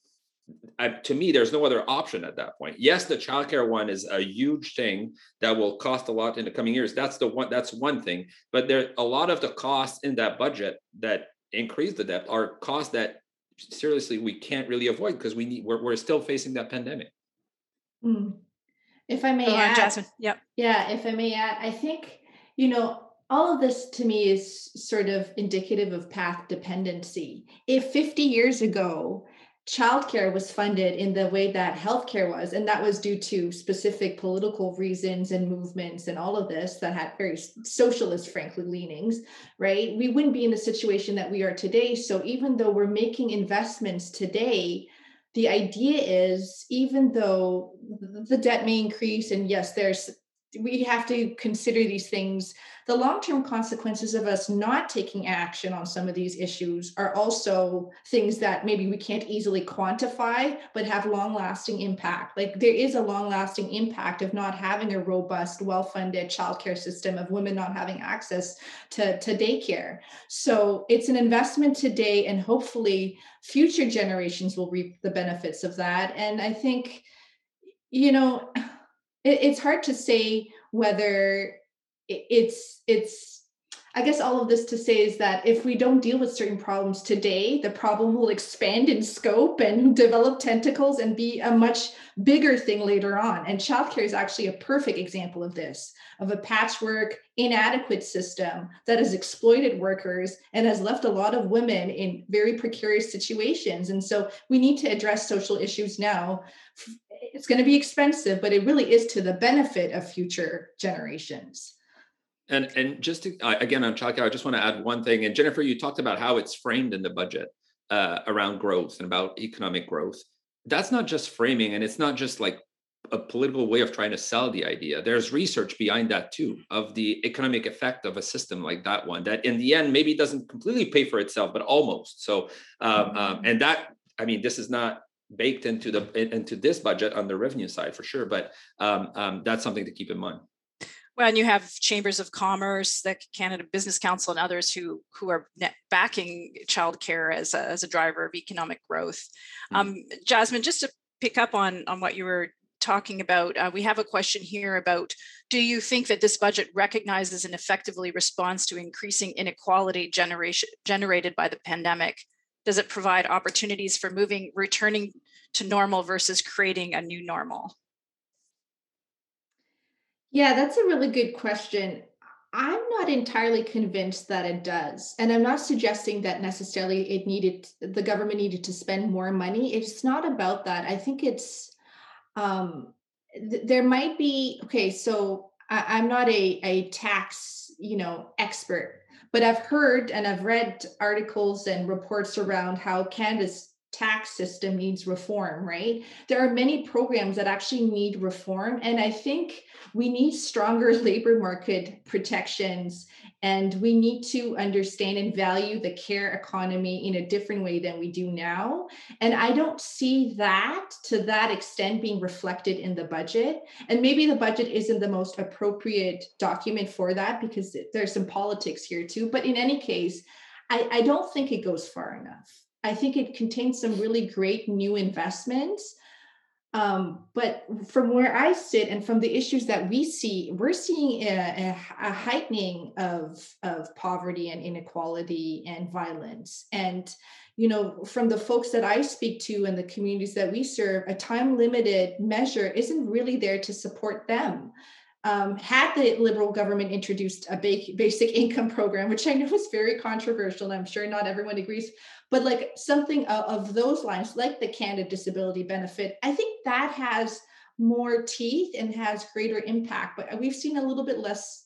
I, to me, there's no other option at that point. Yes, the childcare one is a huge thing that will cost a lot in the coming years. That's the one. That's one thing. But there, a lot of the costs in that budget that increase the debt are costs that seriously we can't really avoid because we need. We're, we're still facing that pandemic.
Mm. If I may
Go on,
add,
Jasmine. Yep.
yeah, if I may add, I think you know all of this to me is sort of indicative of path dependency. If 50 years ago childcare was funded in the way that healthcare was, and that was due to specific political reasons and movements and all of this that had very socialist, frankly, leanings, right? We wouldn't be in the situation that we are today. So even though we're making investments today, the idea is even though the debt may increase, and yes, there's we have to consider these things. The long-term consequences of us not taking action on some of these issues are also things that maybe we can't easily quantify but have long-lasting impact. Like there is a long-lasting impact of not having a robust well-funded childcare system of women not having access to, to daycare. So it's an investment today and hopefully future generations will reap the benefits of that. And i think you know it, it's hard to say whether it's it's I guess all of this to say is that if we don't deal with certain problems today, the problem will expand in scope and develop tentacles and be a much bigger thing later on. And childcare is actually a perfect example of this of a patchwork, inadequate system that has exploited workers and has left a lot of women in very precarious situations. And so we need to address social issues now. It's going to be expensive, but it really is to the benefit of future generations.
And and just to, again on childcare, I just want to add one thing. And Jennifer, you talked about how it's framed in the budget uh, around growth and about economic growth. That's not just framing, and it's not just like a political way of trying to sell the idea. There's research behind that too of the economic effect of a system like that one. That in the end maybe doesn't completely pay for itself, but almost. So um, um, and that I mean, this is not baked into the into this budget on the revenue side for sure, but um, um that's something to keep in mind.
Well, and you have chambers of commerce, the Canada Business Council, and others who who are backing childcare as a, as a driver of economic growth. Mm-hmm. Um, Jasmine, just to pick up on on what you were talking about, uh, we have a question here about: Do you think that this budget recognizes and effectively responds to increasing inequality generation generated by the pandemic? Does it provide opportunities for moving, returning to normal versus creating a new normal?
Yeah, that's a really good question. I'm not entirely convinced that it does. And I'm not suggesting that necessarily it needed, the government needed to spend more money. It's not about that. I think it's, um, th- there might be, okay, so I, I'm not a, a tax, you know, expert, but I've heard and I've read articles and reports around how Canada's tax system needs reform, right? There are many programs that actually need reform. And I think we need stronger *laughs* labor market protections and we need to understand and value the care economy in a different way than we do now. And I don't see that to that extent being reflected in the budget. And maybe the budget isn't the most appropriate document for that because there's some politics here too. But in any case, I, I don't think it goes far enough. I think it contains some really great new investments. Um, but from where I sit and from the issues that we see, we're seeing a, a, a, heightening of, of poverty and inequality and violence. And, you know, from the folks that I speak to and the communities that we serve, a time limited measure isn't really there to support them um, had the liberal government introduced a basic income program, which I know is very controversial, and I'm sure not everyone agrees, but like something of, of those lines, like the Canada Disability Benefit, I think that has more teeth and has greater impact. But we've seen a little bit less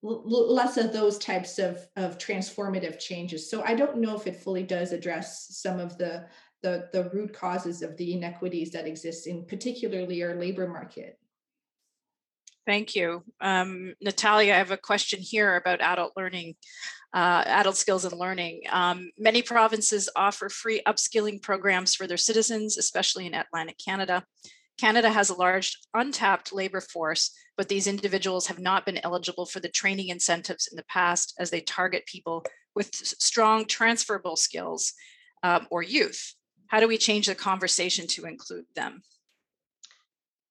less of those types of of transformative changes. So I don't know if it fully does address some of the the, the root causes of the inequities that exist in particularly our labor market.
Thank you. Um, Natalia, I have a question here about adult learning, uh, adult skills and learning. Um, many provinces offer free upskilling programs for their citizens, especially in Atlantic Canada. Canada has a large untapped labor force, but these individuals have not been eligible for the training incentives in the past as they target people with strong transferable skills um, or youth. How do we change the conversation to include them?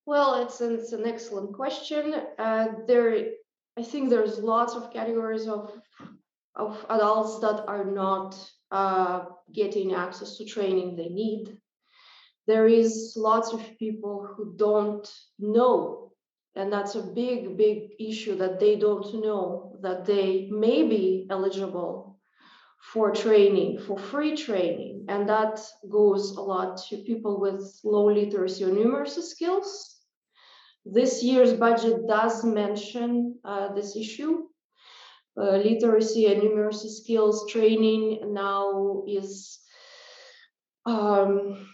Well, it's an, it's an excellent question. Uh, there, I think there's lots of categories of of adults that are not uh, getting access to training they need. There is lots of people who don't know, and that's a big, big issue that they don't know that they may be eligible for training, for free training, and that goes a lot to people with low literacy or numeracy skills this year's budget does mention uh, this issue. Uh, literacy and numeracy skills training now is um,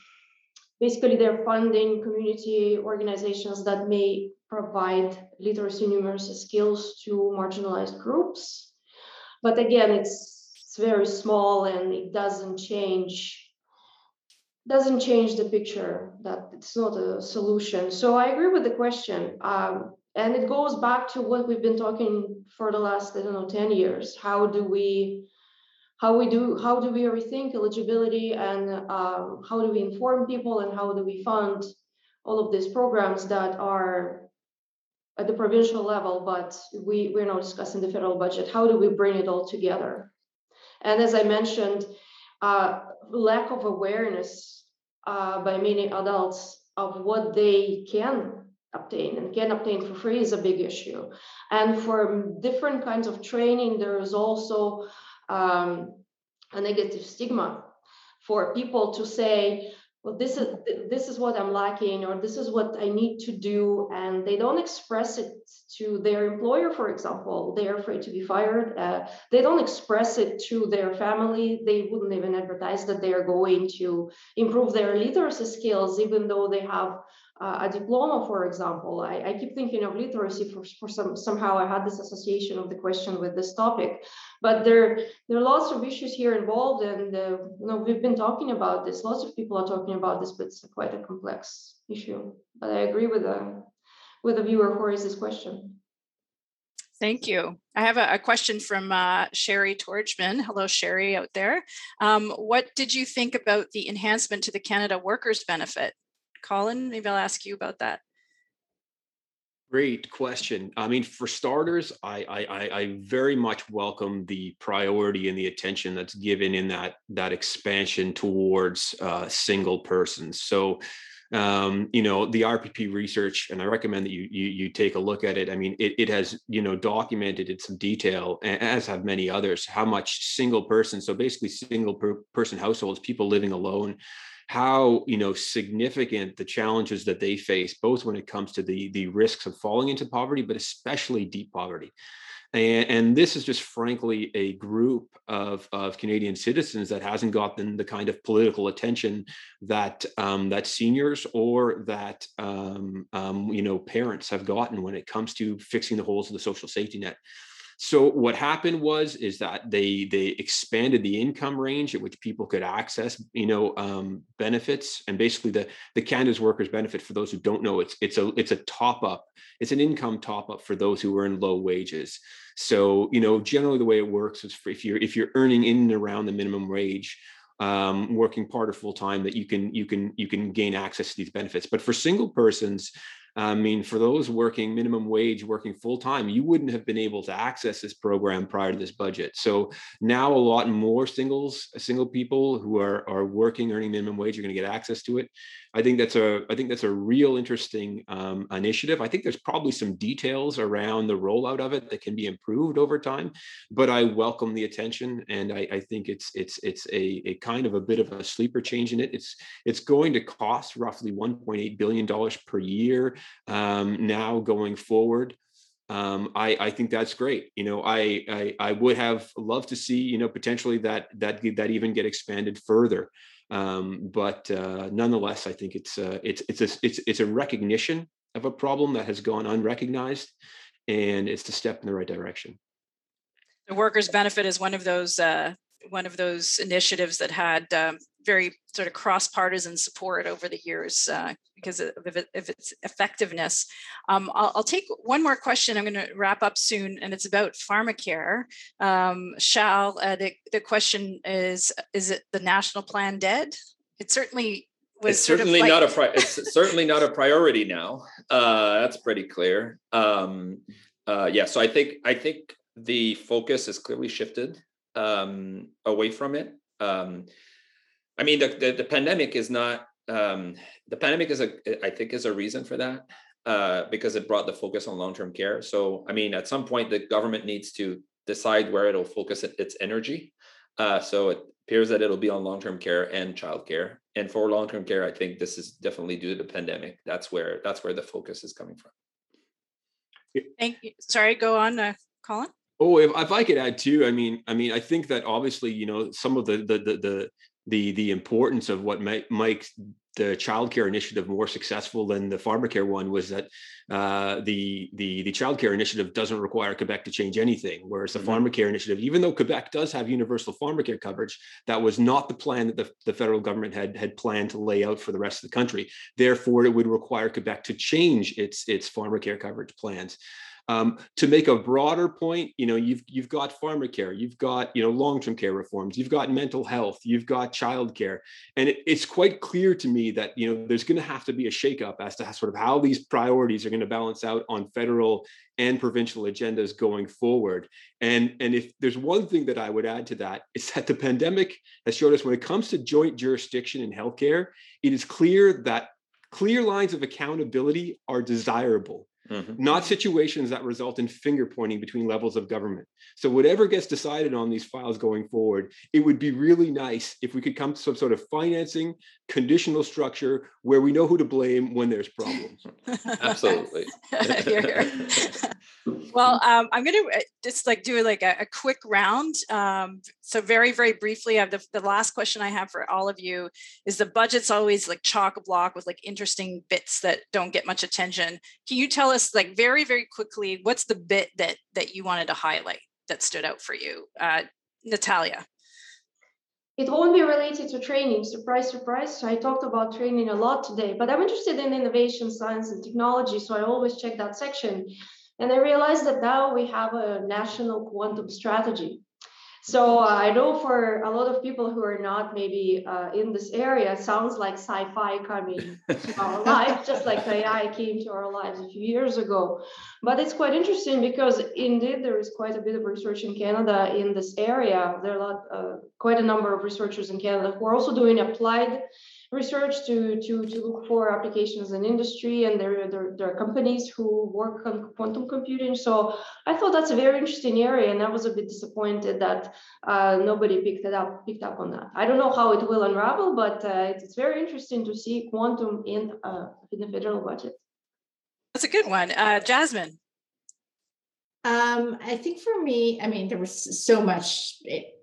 basically they're funding community organizations that may provide literacy and numeracy skills to marginalized groups. But again, it's, it's very small and it doesn't change doesn't change the picture that it's not a solution. So i agree with the question um, and it goes back to what we've been talking for the last i don't know 10 years. How do we how we do how do we rethink eligibility and um, how do we inform people and how do we fund all of these programs that are at the provincial level but we we're not discussing the federal budget. How do we bring it all together? And as i mentioned uh, lack of awareness uh, by many adults of what they can obtain and can obtain for free is a big issue. And for different kinds of training, there is also um, a negative stigma for people to say, well this is this is what i'm lacking or this is what i need to do and they don't express it to their employer for example. They're afraid to be fired uh, they don't express it to their family. They wouldn't even advertise that they are going to improve their literacy skills even though they have uh, a diploma, for example. I, I, keep thinking of literacy for, for some somehow I had this association of the question with this topic, but there there are lots of issues here involved, and uh, you know we've been talking about this. Lots of people are talking about this, but it's quite a complex issue. But I agree with the with the viewer who raised this question.
Thank you. I have a, a question from uh, Sherry Torgman. Hello, Sherry, out there. Um, what did you think about the enhancement to the Canada Workers Benefit? Colin, maybe I'll ask you about that.
Great question. I mean, for starters, I, I, I very much welcome the priority and the attention that's given in that that expansion towards uh, single persons. So, um, you know, the RPP research, and I recommend that you you, you take a look at it. I mean, it, it has you know documented in some detail, as have many others, how much single person, so basically single per person households, people living alone, how you know significant the challenges that they face both when it comes to the the risks of falling into poverty but especially deep poverty and, and this is just frankly a group of, of Canadian citizens that hasn't gotten the kind of political attention that um, that seniors or that um, um, you know parents have gotten when it comes to fixing the holes of the social safety net. So what happened was is that they they expanded the income range at which people could access, you know, um, benefits, and basically the the Canada's Workers Benefit. For those who don't know, it's it's a it's a top up. It's an income top up for those who earn low wages. So you know, generally the way it works is if you're if you're earning in and around the minimum wage, um, working part or full time that you can you can you can gain access to these benefits but for single persons I mean, for those working minimum wage, working full time, you wouldn't have been able to access this program prior to this budget. So now a lot more singles, single people who are are working, earning minimum wage, are going to get access to it. I think that's a I think that's a real interesting um, initiative. I think there's probably some details around the rollout of it that can be improved over time, but I welcome the attention, and I, I think it's it's it's a, a kind of a bit of a sleeper change in it. It's it's going to cost roughly 1.8 billion dollars per year um, now going forward. Um, I, I think that's great. You know, I, I, I would have loved to see you know potentially that that that even get expanded further. Um, but uh, nonetheless, I think it's uh, it's it's a it's it's a recognition of a problem that has gone unrecognized, and it's a step in the right direction.
The workers' benefit is one of those uh, one of those initiatives that had um, very sort of cross-partisan support over the years uh, because of, it, of, its effectiveness. Um, I'll, I'll, take one more question. I'm going to wrap up soon, and it's about pharmacare. Um, Charles, uh, the, the question is: Is it the national plan dead? it certainly was
it's
sort of
certainly
like-
not a pri- it's certainly not a priority now. Uh, that's pretty clear. Um, uh, yeah, so I think I think the focus has clearly shifted um, away from it. I mean, the, the the pandemic is not um, the pandemic is a I think is a reason for that uh, because it brought the focus on long term care. So I mean, at some point, the government needs to decide where it'll focus its energy. Uh, so it appears that it'll be on long-term care and childcare. And for long-term care, I think this is definitely due to the pandemic. That's where that's where the focus is coming from.
Thank you. Sorry, go on, uh, Colin.
Oh, if, if I could add too, I mean, I mean, I think that obviously, you know, some of the the the the the, the importance of what make, makes the childcare initiative more successful than the pharmacare one was that uh, the the the childcare initiative doesn't require Quebec to change anything, whereas the
Mhm.
pharmacare initiative, even though Quebec does have universal pharmacare coverage, that was not the plan that the, the federal government had had planned to lay out for the rest of the country. Therefore, it would require Quebec to change its its pharmacare coverage plans. Um, to make a broader point, you know, you've you've got pharmacare, you've got you know long-term care reforms, you've got mental health, you've got childcare, and it, it's quite clear to me that you know there's going to have to be a shakeup as to sort of how these priorities are going to balance out on federal and provincial agendas going forward. And and if there's one thing that I would add to that, is that the pandemic has showed us when it comes to joint jurisdiction in healthcare, it is clear that clear lines of accountability are desirable
Mhm.
not situations that result in finger pointing between levels of government. So, whatever gets decided on these files going forward, it would be really nice if we could come to some sort of financing conditional structure where we know who to blame when there's problems. *laughs*
Absolutely. *laughs*
Here, here. *laughs* well, um, I'm going to just like do like a, a quick round. Um, so very, very briefly, I have the, the last question I have for all of you is the budget's always like chock a block with like interesting bits that don't get much attention. Can you tell us like very, very quickly, what's the bit that that you wanted to highlight that stood out for you? Uh, Natalia.
It won't be related to training, surprise, surprise. So I talked about training a lot today, but I'm interested in innovation, science, and technology. So I always check that section. And I realized that now we have a national quantum strategy. So uh, I know for a lot of people who are not maybe uh, in this area, it sounds like sci-fi coming to our *laughs* life, just like AI came to our lives a few years ago. But it's quite interesting because indeed there is quite a bit of research in Canada in this area. There are a lot, uh, quite a number of researchers in Canada who are also doing applied research to, to, to look for applications in industry and there, there, there are companies who work on quantum computing. So I thought that's a very interesting area and I was a bit disappointed that uh, nobody picked it up, picked up on that. I don't know how it will unravel, but uh, it's very interesting to see quantum in, uh, in the federal budget.
That's a good one. Uh, Jasmine.
Um, I think for me, I mean, there was so much. It,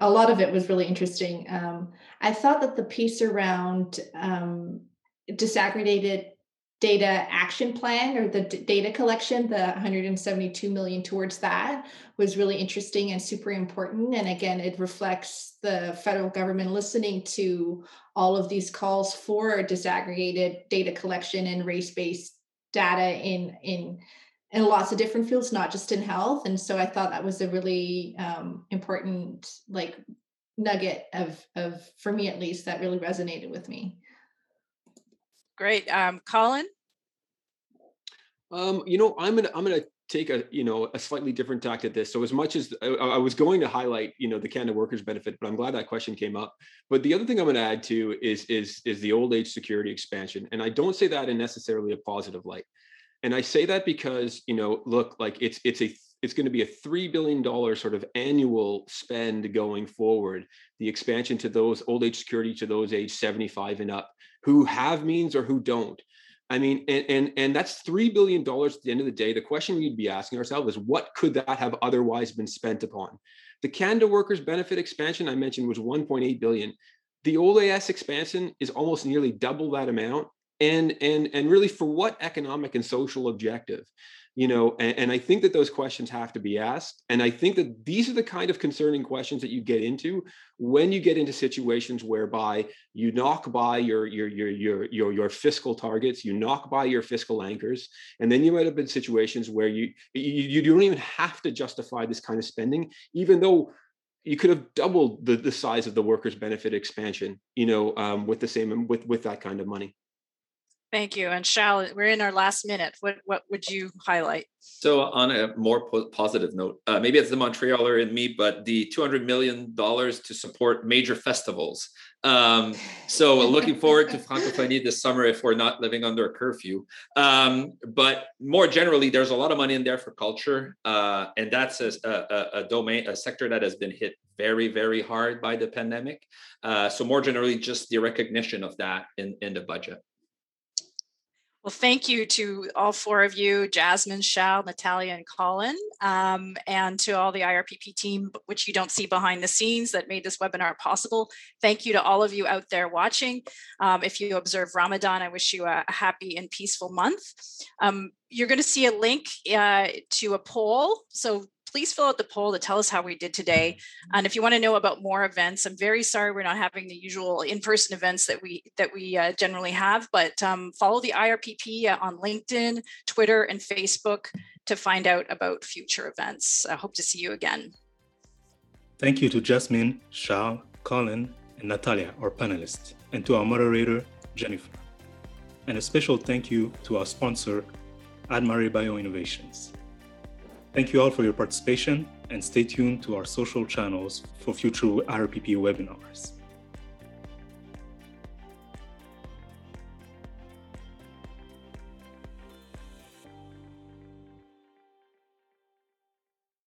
a lot of it was really interesting. Um, I thought that the piece around um, disaggregated data action plan or the d- data collection, the 172 million towards that, was really interesting and super important. And again, it reflects the federal government listening to all of these calls for disaggregated data collection and race-based data in in in lots of different fields, not just in health. And so I thought that was a really um, important like nugget of of for me at least that really resonated with me.
Great. Um, Colin?
Um, you know, I'm gonna I'm gonna take a you know a slightly different tact at this. So as much as I, I was going to highlight you know the Canada Workers Benefit, but I'm glad that question came up. But the other thing I'm going to add to is is is the old age security expansion, and I don't say that in necessarily a positive light. And I say that because you know, look, like it's it's a it's going to be a three billion dollar sort of annual spend going forward. The expansion to those old age security to those age 75 and up who have means or who don't. I mean, and and and that's three billion dollars at the end of the day. The question we'd be asking ourselves is, what could that have otherwise been spent upon? The Canada Workers Benefit expansion I mentioned was 1.8 billion. The old AS expansion is almost nearly double that amount, and and and really for what economic and social objective? You know, and, and I think that those questions have to be asked. And I think that these are the kind of concerning questions that you get into when you get into situations whereby you knock by your your your your your, your fiscal targets, you knock by your fiscal anchors, and then you end up in situations where you, you you don't even have to justify this kind of spending, even though you could have doubled the, the size of the workers benefit expansion you know um, with the same with with that kind of money
Thank you. And Charles, we're in our last minute. What what would you highlight?
So on a more po- positive note, uh, maybe it's the Montrealer in me, but the two hundred million dollars to support major festivals. Um, so looking forward to Francofolies this summer if we're not living under a curfew. Um, but more generally, there's a lot of money in there for culture, uh, and that's a, a, a, domain, a sector that has been hit very, very hard by the pandemic. Uh, so more generally, just the recognition of that in in the budget.
Well, thank you to all four of you, Jasmine, Charles, Natalia, and Colin, um, and to all the IRPP team, which you don't see behind the scenes that made this webinar possible. Thank you to all of you out there watching. Um, if you observe Ramadan, I wish you a, happy and peaceful month. Um, you're going to see a link uh, to a poll. So please fill out the poll to tell us how we did today. And if you want to know about more events, I'm very sorry we're not having the usual in-person events that we that we uh, generally have, but um, follow the IRPP uh, on LinkedIn, Twitter, and Facebook to find out about future events. I hope to see you again.
Thank you to Jasmine, Shal, Colin, and Natalia, our panelists, and to our moderator, Jennifer. And a special thank you to our sponsor, Admare Bioinnovations. Thank you all for your participation and stay tuned to our social channels for future IRPP webinars.